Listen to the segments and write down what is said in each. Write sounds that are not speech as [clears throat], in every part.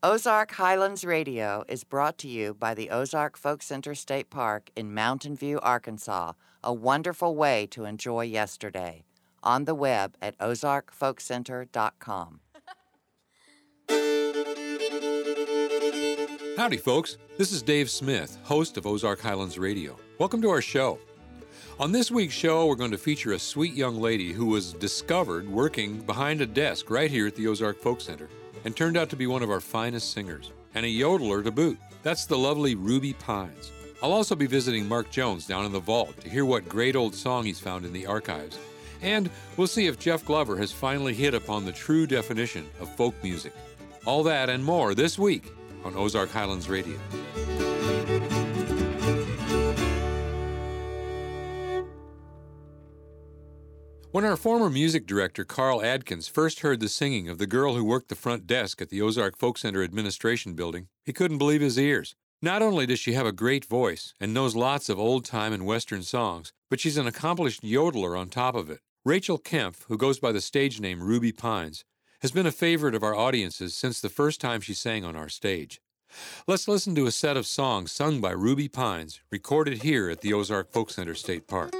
Ozark Highlands Radio is brought to you by the Ozark Folk Center State Park in Mountain View, Arkansas, a wonderful way to enjoy yesterday. On the web at ozarkfolkcenter.com. Howdy, folks. This is Dave Smith, host of Ozark Highlands Radio. Welcome to our show. On this week's show, we're going to feature a sweet young lady who was discovered working behind a desk right here at the Ozark Folk Center and turned out to be one of our finest singers, and a yodeler to boot. That's the lovely Ruby Pines. I'll also be visiting Mark Jones down in the vault to hear what great old song he's found in the archives. And we'll see if Jeff Glover has finally hit upon the true definition of folk music. All that and more this week on Ozark Highlands Radio. When our former music director, Carl Adkins, first heard the singing of the girl who worked the front desk at the Ozark Folk Center Administration Building, he couldn't believe his ears. Not only does she have a great voice and knows lots of old time and western songs, but she's an accomplished yodeler on top of it. Rachel Kempf, who goes by the stage name Ruby Pines, has been a favorite of our audiences since the first time she sang on our stage. Let's listen to a set of songs sung by Ruby Pines, recorded here at the Ozark Folk Center State Park.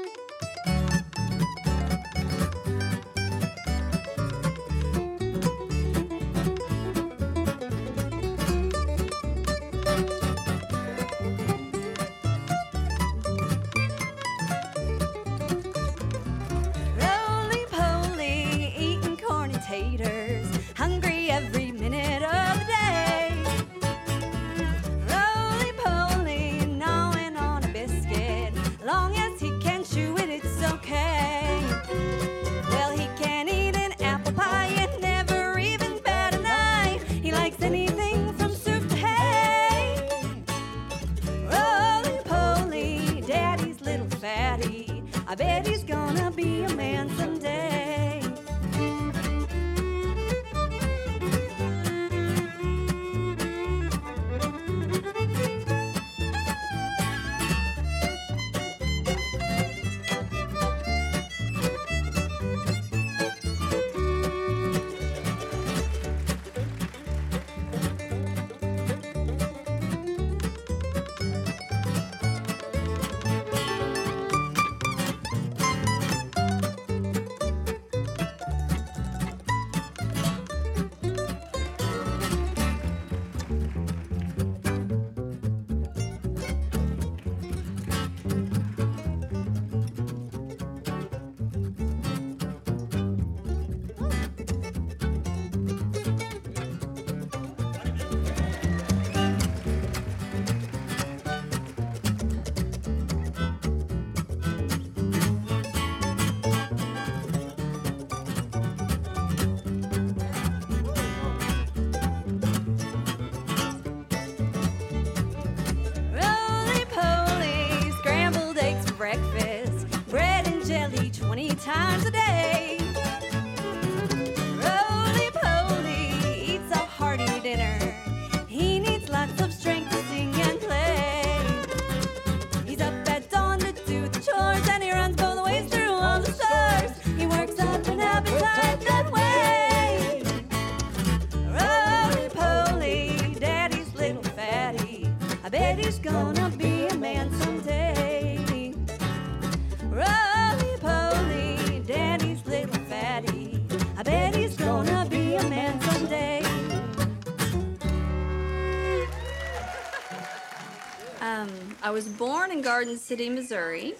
Was born in Garden City, Missouri,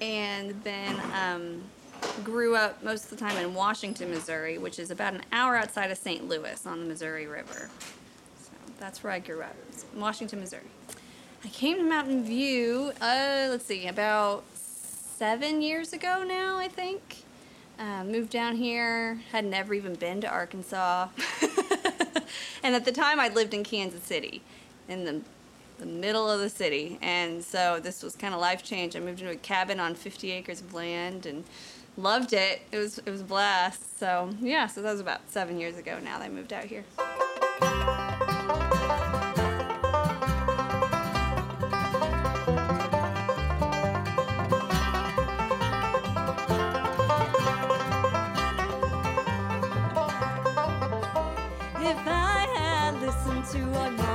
and then um, grew up most of the time in Washington, Missouri, which is about an hour outside of St. Louis on the Missouri River. That's where I grew up, Washington, Missouri. I came to Mountain View, uh, let's see, about seven years ago now, I think. Uh, moved down here, had never even been to Arkansas. [laughs] and at the time, I'd lived in Kansas City in the the middle of the city. And so this was kind of life change. I moved into a cabin on 50 acres of land and loved it. It was it was a blast. So yeah, so that was about seven years ago now that I moved out here. To what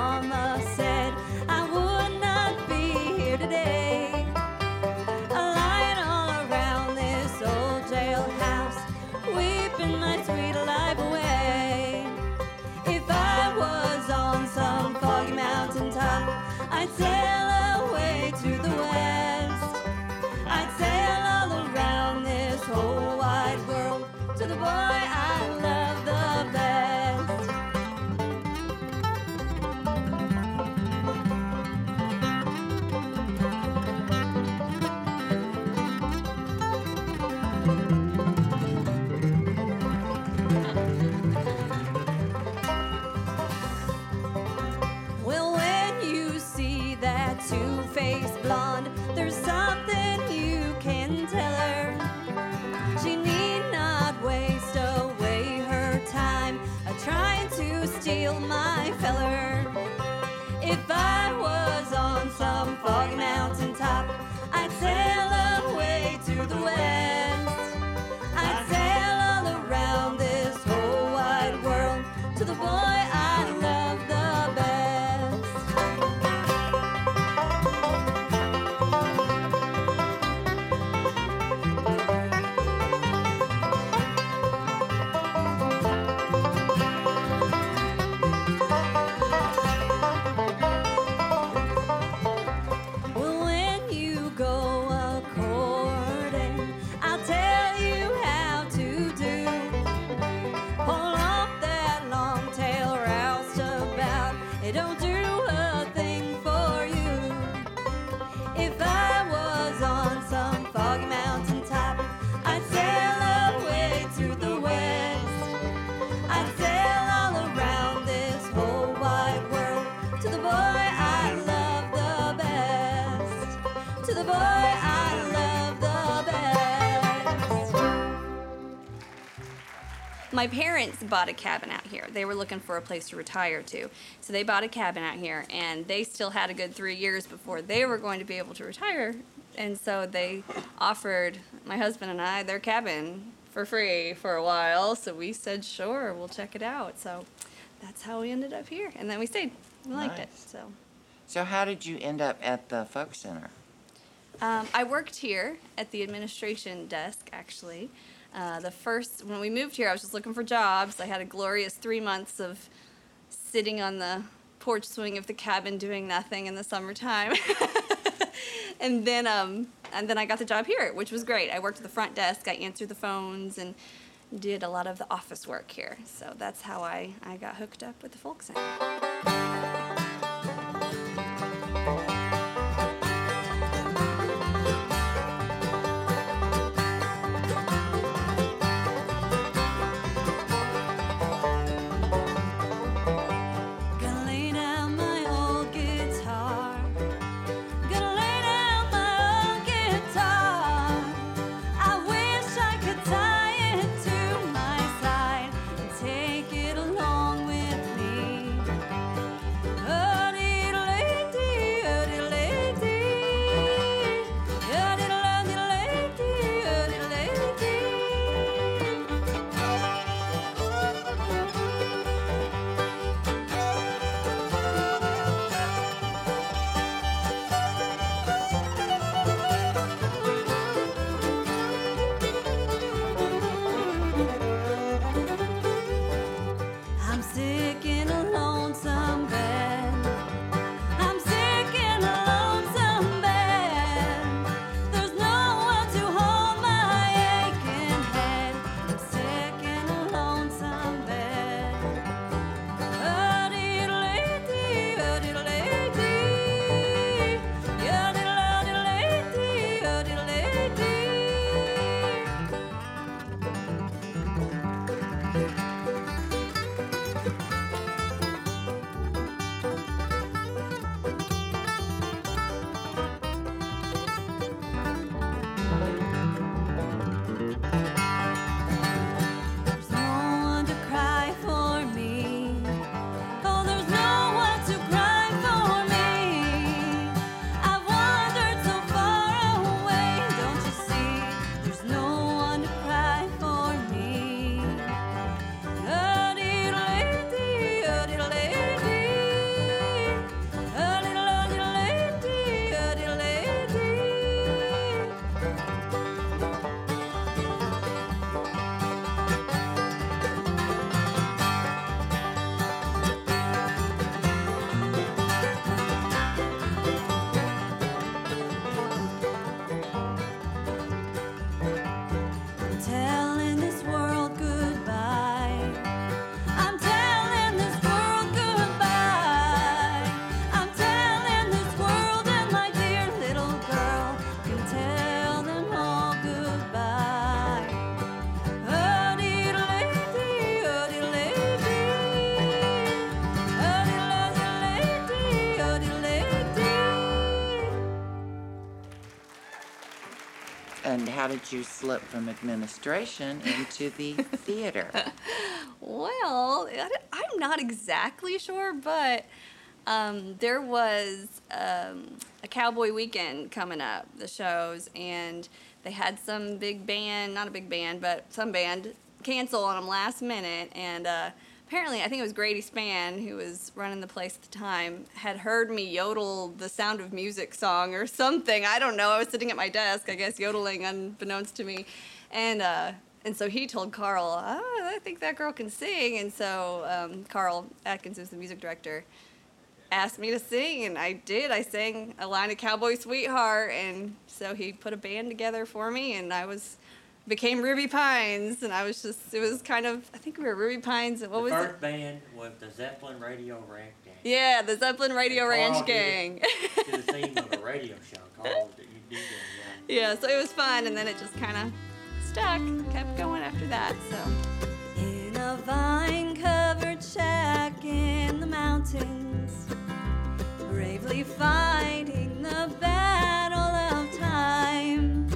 My parents bought a cabin out here. They were looking for a place to retire to. So they bought a cabin out here, and they still had a good three years before they were going to be able to retire. And so they offered my husband and I their cabin for free for a while. So we said, sure, we'll check it out. So that's how we ended up here. And then we stayed. We liked it. So So, how did you end up at the Folk Center? Um, I worked here at the administration desk, actually. Uh, the first, when we moved here, I was just looking for jobs. I had a glorious three months of sitting on the porch swing of the cabin doing nothing in the summertime. [laughs] and then, um, and then I got the job here, which was great. I worked at the front desk. I answered the phones and did a lot of the office work here. So that's how I, I got hooked up with the folk. How did you slip from administration into the [laughs] theater? Well, I'm not exactly sure, but um, there was um, a cowboy weekend coming up, the shows, and they had some big band, not a big band, but some band cancel on them last minute. And uh, apparently, I think it was Grady Span, who was running the place at the time, had heard me yodel the Sound of Music song or something. I don't know. I was sitting at my desk, I guess, yodeling unbeknownst to me. And uh, and so he told Carl, oh, I think that girl can sing. And so um, Carl Atkins, who's the music director, asked me to sing, and I did. I sang a line of Cowboy Sweetheart, and so he put a band together for me, and I was became Ruby Pines, and I was just it was kind of I think we were Ruby Pines, and what the was first it? band was the Zeppelin Radio Ranch Gang. Yeah, the Zeppelin Radio And Ranch Carl Gang. it To the [laughs] theme of a radio show called that you did. yeah, so it was fun, and then it just kind of stuck, kept going after that. So. In a vine covered shack in the mountains, bravely fighting the battle of time,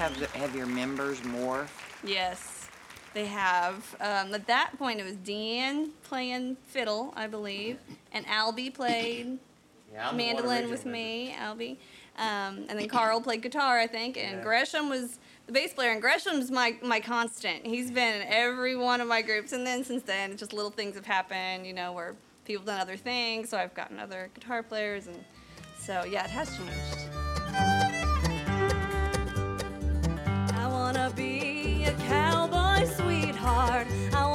have have your members morphed? Yes, they have. Um, at that point, it was Deanne playing fiddle, I believe, and Albie played Yeah, the mandolin with me, Albie. Um, and then Carl played guitar, I think, and Yeah. Gresham was the bass player. And Gresham's my, my constant. He's been in every one of my groups. And then since then, just little things have happened, you know, where people have done other things. So I've gotten other guitar players. And so, yeah, it has changed. Sweetheart. I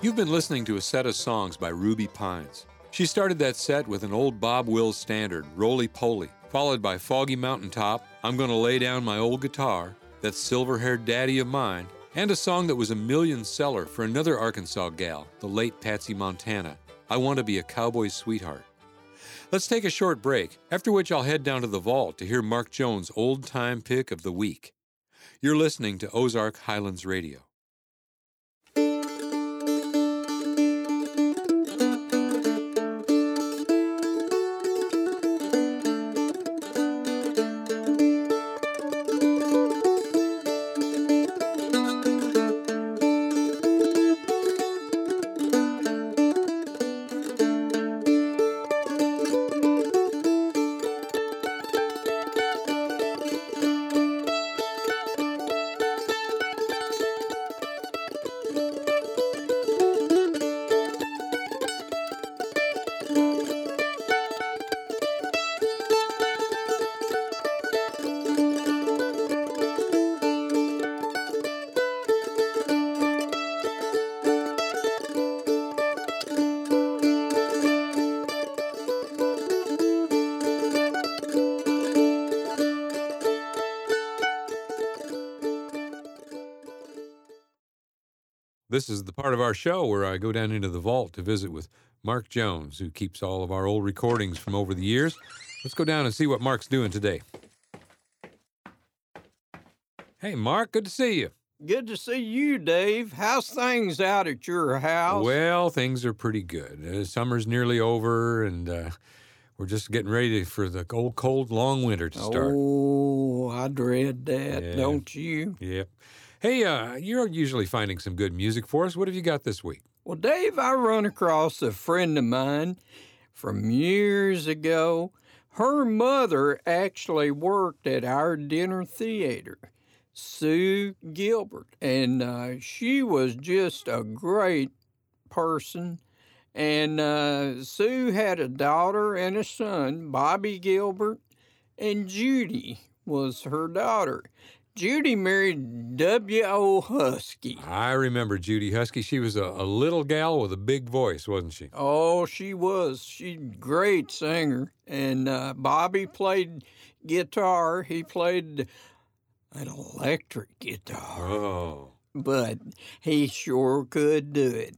You've been listening to a set of songs by Ruby Pines. She started that set with an old Bob Wills standard, Roly Poly, followed by Foggy Mountaintop, I'm Gonna Lay Down My Old Guitar, That Silver Haired Daddy of Mine, and a song that was a million seller for another Arkansas gal, the late Patsy Montana, I Want to Be a Cowboy's Sweetheart. Let's take a short break, after which I'll head down to the vault to hear Mark Jones' old time pick of the week. You're listening to Ozark Highlands Radio. Part of our show where I go down into the vault to visit with Mark Jones, who keeps all of our old recordings from over the years. Let's go down and see what Mark's doing today. Hey, Mark, good to see you. Good to see you, Dave. How's things out at your house? Well, things are pretty good. Uh, summer's nearly over, and uh, we're just getting ready for the old, cold, long winter to start. Oh, I dread that, Yeah. don't you? Yep. Hey, uh, you're usually finding some good music for us. What have you got this week? Well, Dave, I run across a friend of mine from years ago. Her mother actually worked at our dinner theater, Sue Gilbert, and uh, she was just a great person. And uh, Sue had a daughter and a son, Bobby Gilbert, and Judy was her daughter. Judy married W.O. Husky. I remember Judy Husky. She was a, a little gal with a big voice, wasn't she? Oh, she was. She great singer. And uh, Bobby played guitar. He played an electric guitar, Oh. but he sure could do it.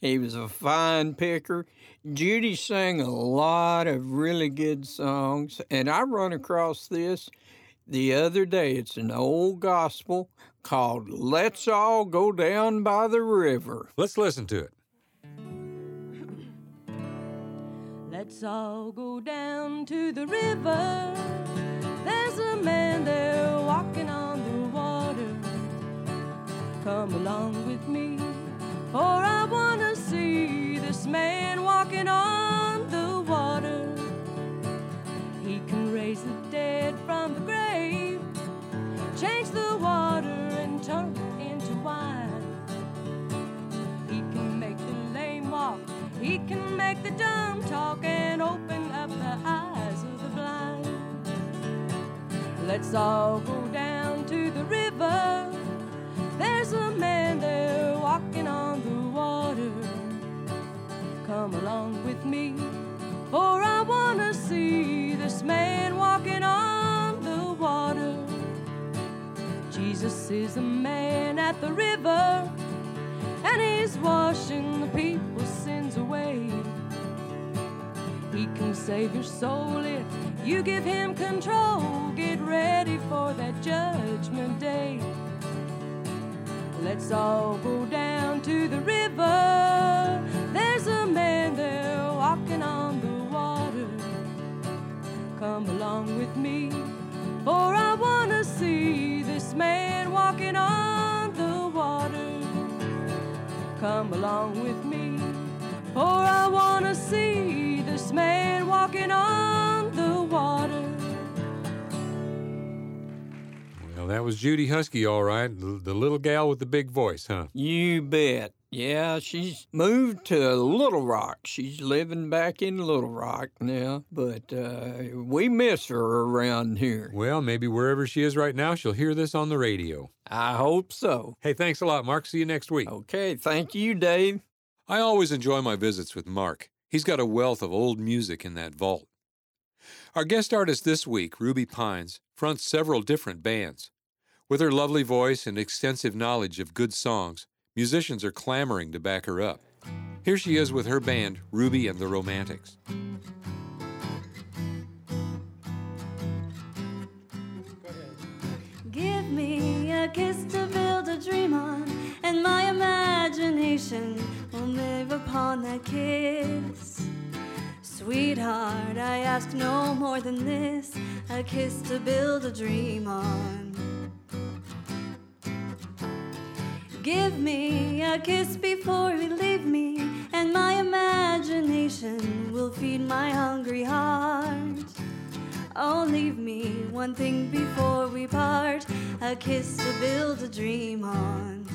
He was a fine picker. Judy sang a lot of really good songs, and I run across this the other day. It's an old gospel called "Let's All Go Down by the River." Let's listen to it. Let's all go down to the river. There's a man there walking on the water. Come along with me, for I want to see this man walking on the water. He can raise the dead from the grave, change the water and turn it into wine. He can make the lame walk. He can make the dumb talk and open up the eyes of the blind. Let's all go down to the river. There's a man there walking on the water. Come along with me, for I want to see this man walking on Jesus is a man at the river and he's washing the people's sins away. He can save your soul if you give him control. Get ready for that judgment day. Let's all go down to the river. There's a man there walking on the water. Come along with me, for I want to see this man walking on the water. Come along with me, for I want to see this man walking on the water. Well, that was Judy Husky, all right. The the little gal with the big voice, huh? You bet. Yeah, she's moved to Little Rock. She's living back in Little Rock now, but uh, we miss her around here. Well, maybe wherever she is right now, she'll hear this on the radio. I hope so. Hey, thanks a lot, Mark. See you next week. Okay, thank you, Dave. I always enjoy my visits with Mark. He's got a wealth of old music in that vault. Our guest artist this week, Ruby Pines, fronts several different bands. With her lovely voice and extensive knowledge of good songs, musicians are clamoring to back her up. Here she is with her band, Ruby and the Romantics. Give me a kiss to build a dream on, and my imagination will live upon that kiss. Sweetheart, I ask no more than this a kiss to build a dream on. Give me a kiss before you leave me, and my imagination will feed my hungry heart. Oh, leave me one thing before we part a kiss to build a dream on.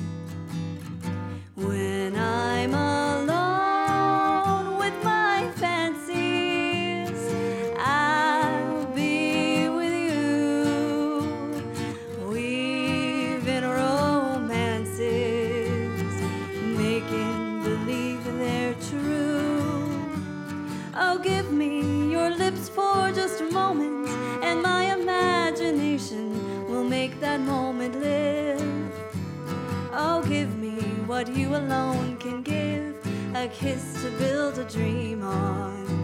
When I'm alone moment live. Oh, give me what you alone can give a kiss to build a dream on.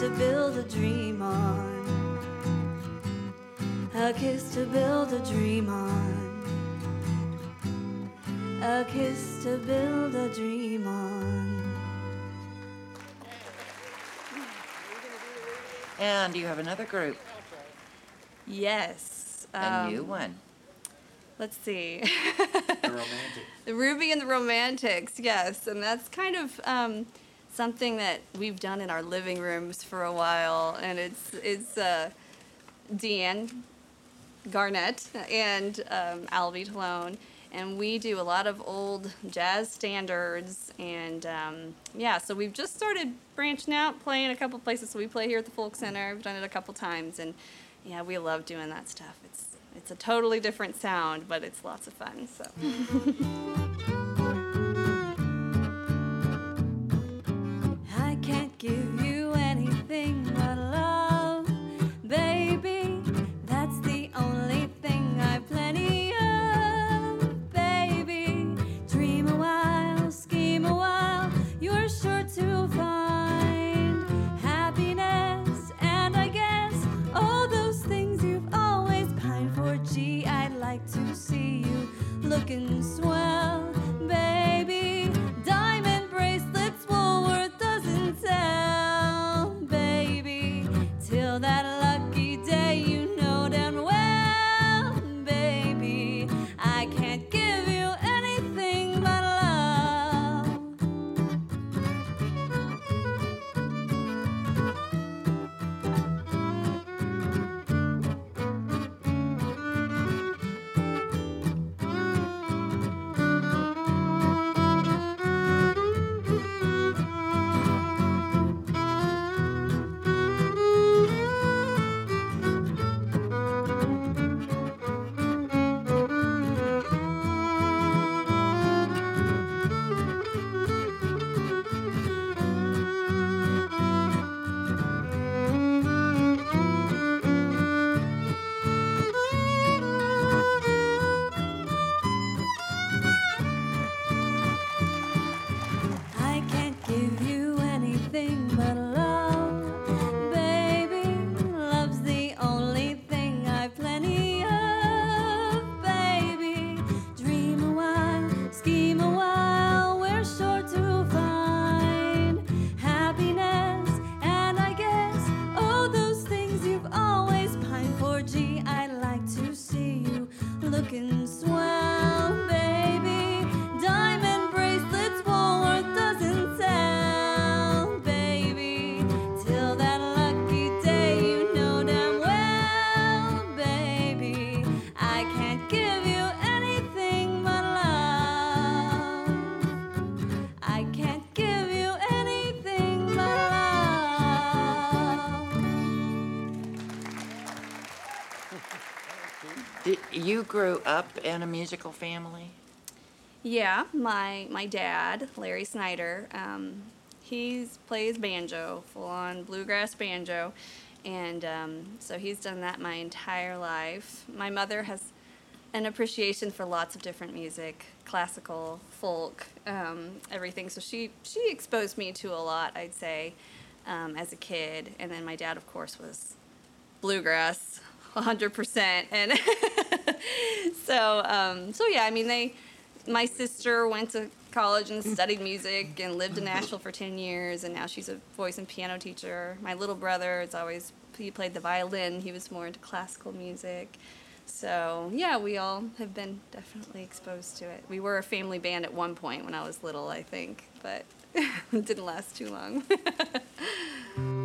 To build a dream on. A kiss to build a dream on. A kiss to build a dream on. And you have another group, Yes. a um, new one. Let's see. The [laughs] romantic. The Ruby and the Romantics, yes, and that's kind of um, something that we've done in our living rooms for a while, and it's it's uh, Deanne Garnett and um, Albie Talone, and we do a lot of old jazz standards, and um, yeah, so we've just started branching out, playing a couple places. So we play here at the Folk Center. We've done it a couple times, and yeah, we love doing that stuff. It's it's a totally different sound, but it's lots of fun. So. [laughs] give you anything but love, baby. That's the only thing I've plenty of, baby. Dream a while, scheme a while, you're sure to find happiness. And I guess all those things you've always pined for. Gee, I'd like to see you looking swell, you grew up in a musical family? Yeah, my my dad, Larry Snyder, um, he plays banjo, full on bluegrass banjo, and um, so he's done that my entire life. My mother has an appreciation for lots of different music, classical, folk, um, everything. So she she exposed me to a lot, I'd say, um, as a kid. And then my dad, of course, was bluegrass, 100%. And [laughs] so um, so yeah, I mean they. My sister went to college and studied music and lived in Nashville for 10 years, and now she's a voice and piano teacher. My little brother is always he played the violin. He was more into classical music. So yeah, we all have been definitely exposed to it. We were a family band at one point when I was little, I think, but [laughs] it didn't last too long. [laughs]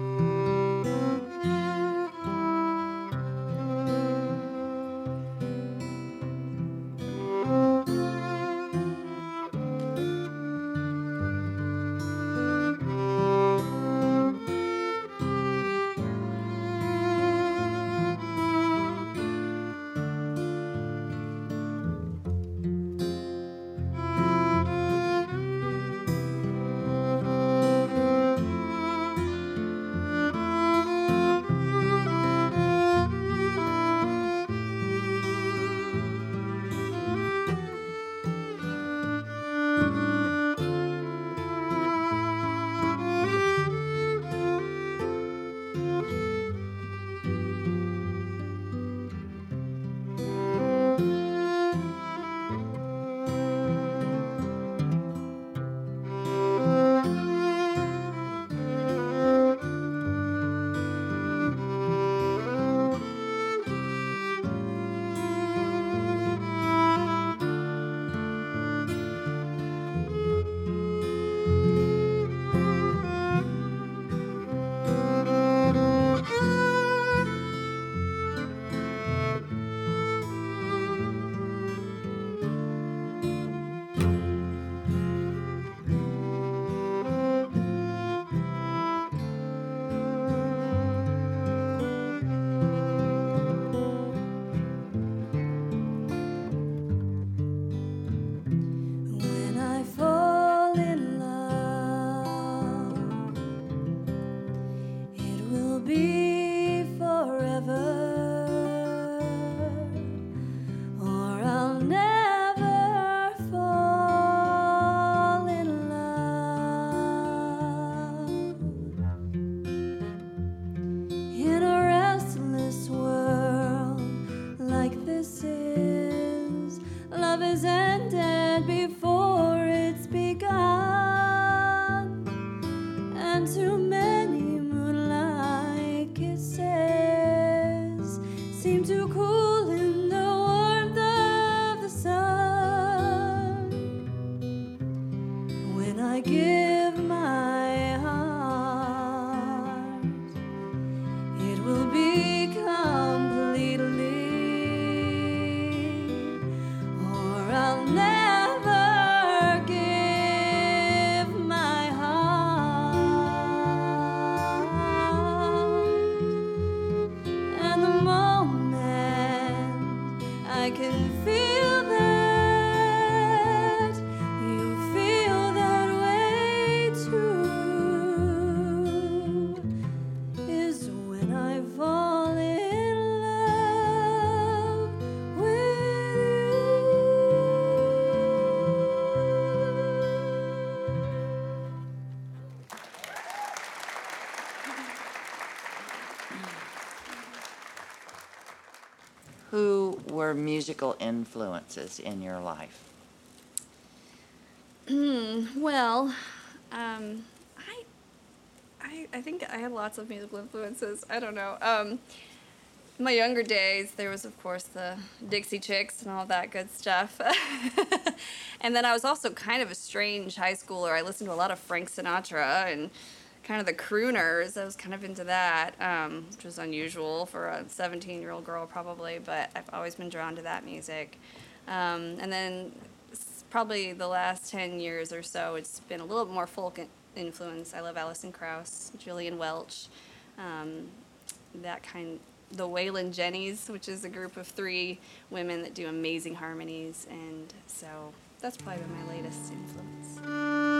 Musical influences in your life? [clears throat] well, um, I, I, I think I had lots of musical influences. I don't know. Um, my younger days, there was, of course, the Dixie Chicks and all that good stuff. [laughs] and then I was also kind of a strange high schooler. I listened to a lot of Frank Sinatra and kind of the crooners. I was kind of into that, um, which was unusual for a 17 year old girl, probably, but I've always been drawn to that music. Um, and then probably the last 10 years or so, it's been a little bit more folk influence. I love Alison Krauss, Gillian Welch, um, that kind the Wailin' Jennys, which is a group of three women that do amazing harmonies. And so that's probably been my latest influence.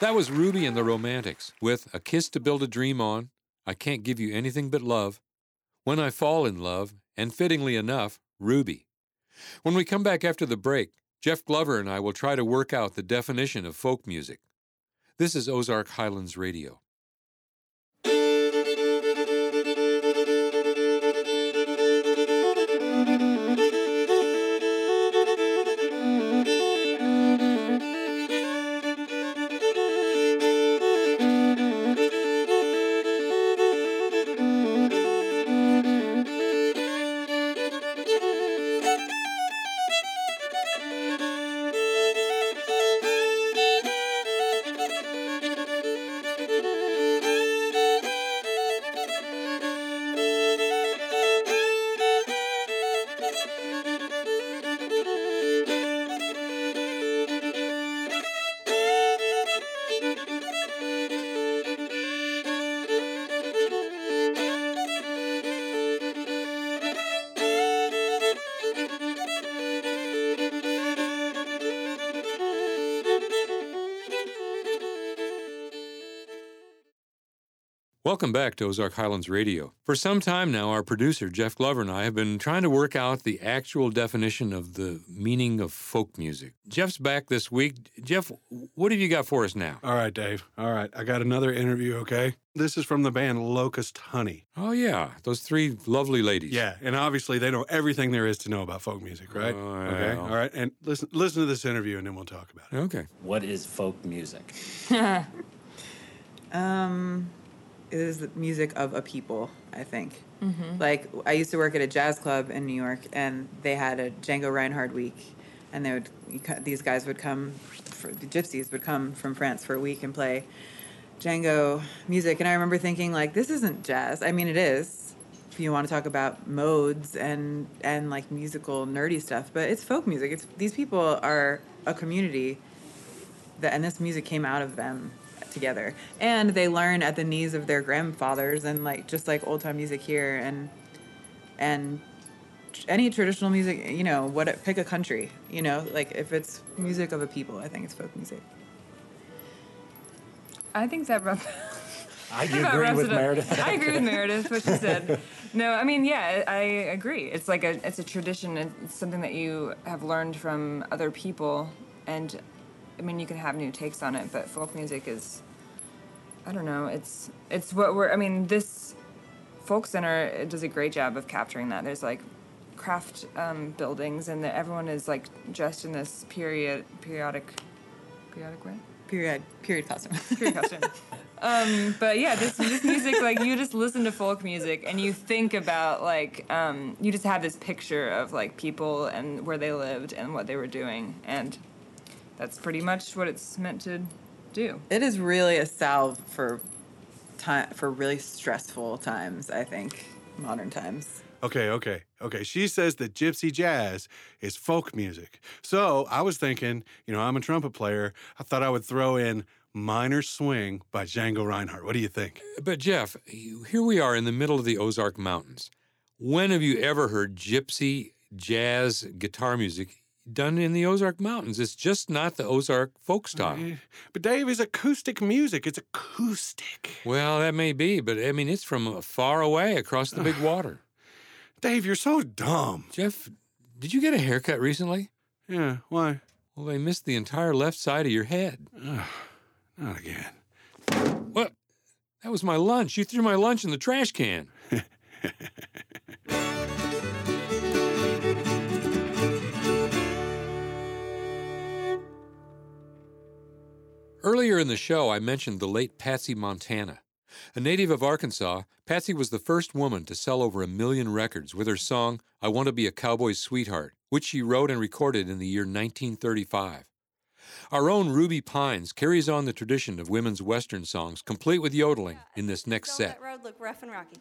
That was Ruby and the Romantics with A Kiss to Build a Dream On, I Can't Give You Anything But Love, When I Fall in Love, and fittingly enough, Ruby. When we come back after the break, Jeff Glover and I will try to work out the definition of folk music. This is Ozark Highlands Radio. Welcome back to Ozark Highlands Radio. For some time now, our producer, Jeff Glover, and I have been trying to work out the actual definition of the meaning of folk music. Jeff's back this week. Jeff, what have you got for us now? All right, Dave. All right. I got another interview, okay? This is from the band Locust Honey. Oh, yeah, those three lovely ladies. Yeah, and obviously they know everything there is to know about folk music, right? Oh, Okay. well. All right. And listen listen to this interview and then we'll talk about it. Okay. What is folk music? [laughs] Um, it is the music of a people, I think. Mm-hmm. Like I used to work at a jazz club in New York, and they had a Django Reinhardt week, and they would these guys would come, for, the gypsies would come from France for a week and play Django music, and I remember thinking like, this isn't jazz. I mean, it is. If you want to talk about modes and and like musical nerdy stuff, but it's folk music. It's these people are a community that and this music came out of them together and they learn at the knees of their grandfathers and like just like old time music here and and any traditional music you know what pick a country you know like if it's music of a people i think it's folk music I think that rough. I [laughs] That about agree with up. Meredith. [laughs] I agree with Meredith what she said. No, I mean, yeah, I agree. It's like a it's a tradition. It's something that you have learned from other people, and I mean, you can have new takes on it. But folk music is, I don't know. It's it's what we're. I mean, this folk center it does a great job of capturing that. There's like craft um, buildings, and that everyone is like dressed in this period periodic periodic way period period costume [laughs] period costume. Um, but yeah, this this music, like you just listen to folk music and you think about like um, you just have this picture of like people and where they lived and what they were doing, and that's pretty much what it's meant to do. it is really a salve for time for really stressful times i think modern times Okay, okay, okay. She says that gypsy jazz is folk music. So I was thinking, you know, I'm a trumpet player. I thought I would throw in Minor Swing by Django Reinhardt. What do you think? Uh, but Jeff, here we are in the middle of the Ozark Mountains. When have you ever heard gypsy jazz guitar music done in the Ozark Mountains? It's just not the Ozark folk style. But Dave is acoustic music. It's acoustic. Well, that may be, but I mean, it's from uh, far away across the big [sighs] water. Dave, you're so dumb. Jeff, did you get a haircut recently? Yeah, why? Well, they missed the entire left side of your head. Not again. What? That was my lunch. You threw my lunch in the trash can. [laughs] Earlier in the show, I mentioned the late Patsy Montana. A native of Arkansas, Patsy was the first woman to sell over a million records with her song, I Want to Be a Cowboy's Sweetheart, which she wrote and recorded in the year 1935. Our own Ruby Pines carries on the tradition of women's Western songs, complete with yodeling, in this next set. let road look rough and rocky.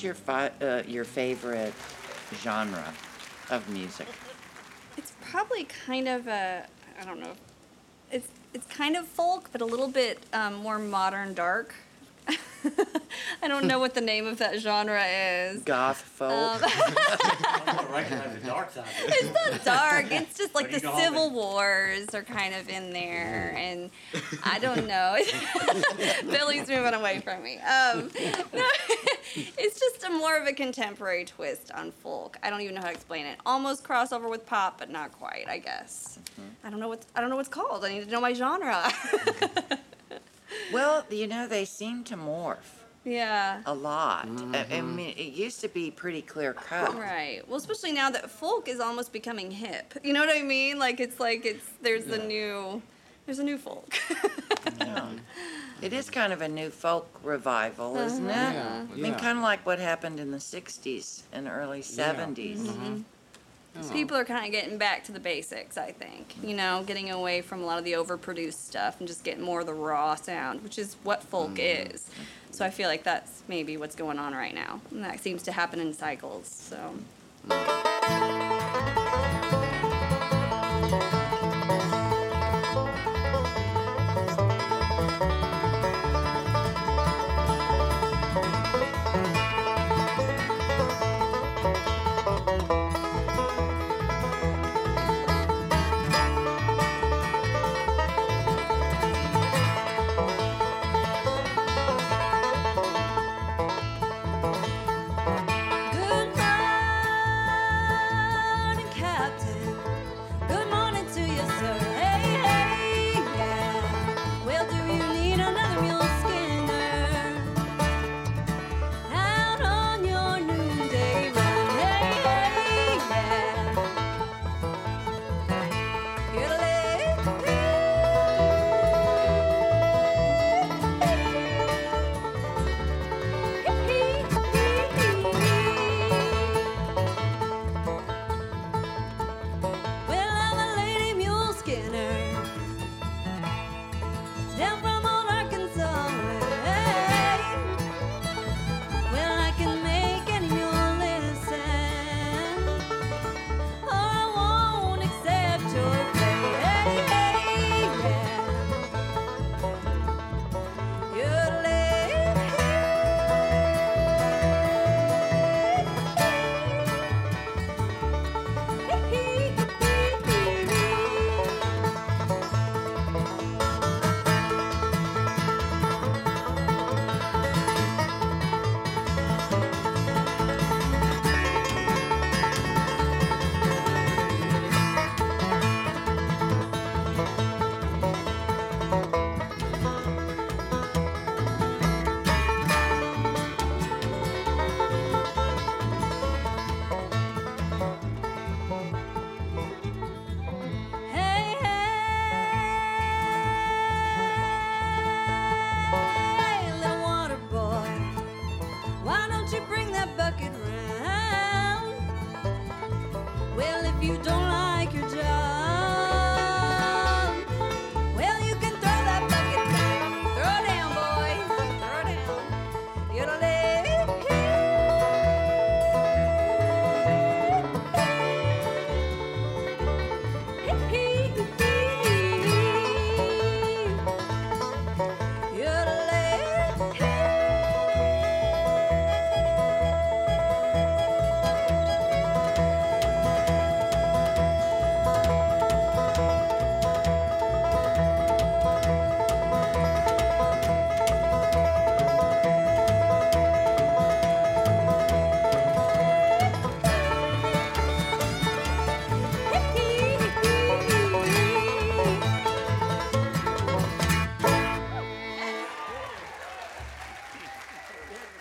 What's your fi- uh, your favorite genre of music? It's probably kind of a I don't know. It's it's kind of folk, but a little bit um, more modern dark. [laughs] I don't know what the name of that genre is. Goth folk. Um, [laughs] I don't recognize the dark side. it's not dark. It's just like What the you civil it? wars are kind of in there, and I don't know. [laughs] Billy's moving away from me. Um, no, [laughs] it's just a more of a contemporary twist on folk. I don't even know how to explain it. Almost crossover with pop, but not quite. I guess. Mm-hmm. I don't know what I don't know what's called. I need to know my genre. well, you know, they seem to morph yeah. a lot. I, I mean, it used to be pretty clear cut. Right. Well, especially now that folk is almost becoming hip. You know what I mean? Like it's like it's there's a new there's a new folk. Yeah. It is kind of a new folk revival, isn't it? Uh-huh. I mean, yeah. kind of like what happened in the 60s and early 70s. Mm-hmm. People are kind of getting back to the basics, I think. You know, getting away from a lot of the overproduced stuff and just getting more of the raw sound, which is what folk is. So I feel like that's maybe what's going on right now. And that seems to happen in cycles. So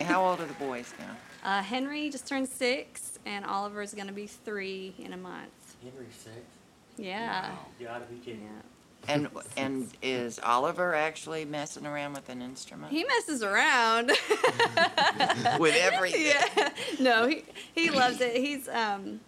How old are the boys now? uh, Henry just turned six, and Oliver's gonna be three in a month. Henry six. Yeah. You gotta be kidding. Yeah. And and is Oliver actually messing around with an instrument? He messes around. [laughs] with everything. yeah. No, he he loves it. He's um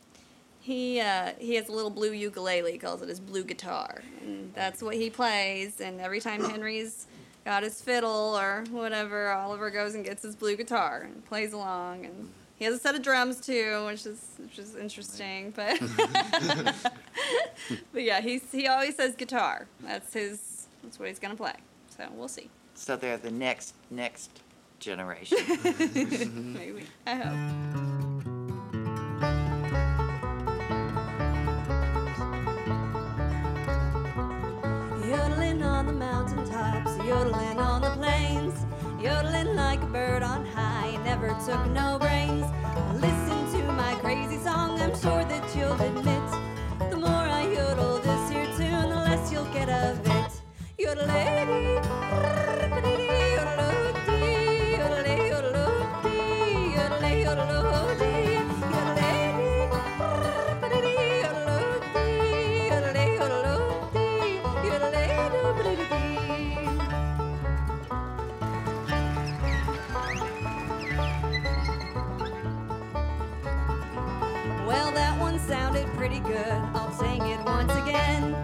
he uh, he has a little blue ukulele. He calls it his blue guitar, and that's what he plays. And every time Henry's got his fiddle or whatever. Oliver goes and gets his blue guitar and plays along, and he has a set of drums too, which is which is interesting. But [laughs] [laughs] but yeah, he's he always says guitar. That's his. That's what he's gonna play. So we'll see. So they're the next next generation. [laughs] Maybe I hope. Yodeling on the plains, yodeling like a bird on high, never took no brains. Listen to my crazy song, I'm sure that you'll admit. The more I yodel this here tune, the less you'll get of it. Yodelady, yodelady, again.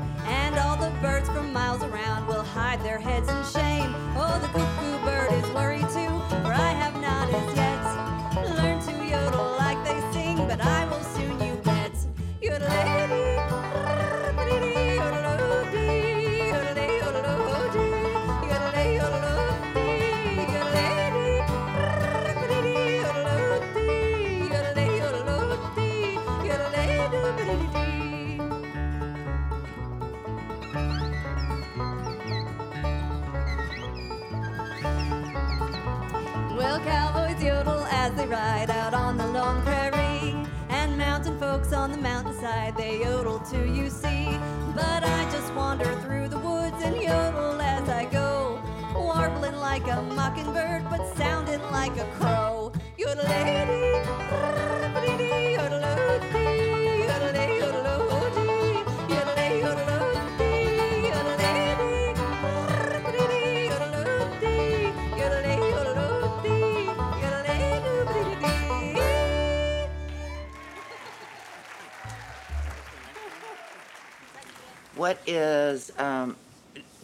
They yodel too, you see. But I just wander through the woods and yodel as I go. Warbling like a mockingbird, but sounding like a crow. Yodelady, yodelady, what is? Um,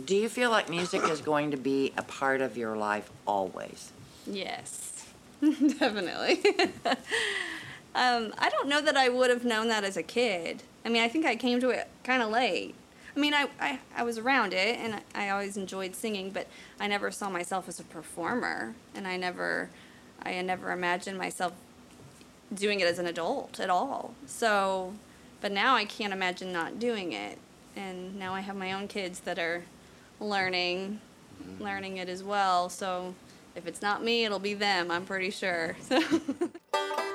do you feel like music is going to be a part of your life always? Yes, [laughs] definitely. [laughs] um, I don't know that I would have known that as a kid. I mean, I think I came to it kind of late. I mean, I, I, I was around it and I always enjoyed singing, but I never saw myself as a performer, and I never, I never imagined myself doing it as an adult at all. So, but now I can't imagine not doing it, and now I have my own kids that are learning, mm-hmm. learning it as well. So, if it's not me, it'll be them. I'm pretty sure. [laughs] Darling,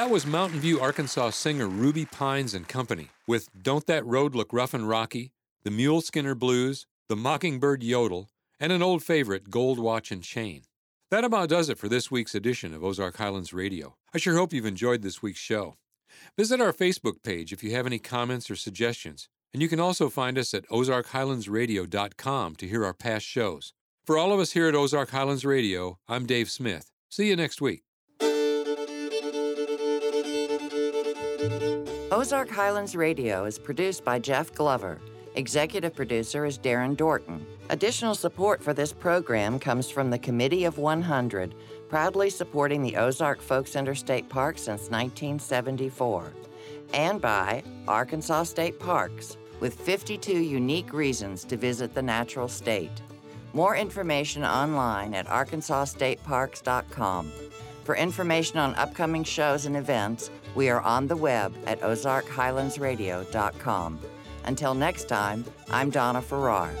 That was Mountain View, Arkansas singer Ruby Pines and Company with Don't That Road Look Rough and Rocky, the Mule Skinner Blues, the Mockingbird Yodel, and an old favorite, Gold Watch and Chain. That about does it for this week's edition of Ozark Highlands Radio. I sure hope you've enjoyed this week's show. Visit our Facebook page if you have any comments or suggestions, and you can also find us at ozarkhighlandsradio.com to hear our past shows. For all of us here at Ozark Highlands Radio, I'm Dave Smith. See you next week. Ozark Highlands Radio is produced by Jeff Glover. Executive producer is Darren Dorton. Additional support for this program comes from the Committee of 100, proudly supporting the Ozark Folk Center State Park since 1974, and by Arkansas State Parks, with 52 unique reasons to visit the natural state. More information online at arkansasstateparks.com. For information on upcoming shows and events, we are on the web at ozarkhighlandsradio.com. Until next time, I'm Donna Farrar.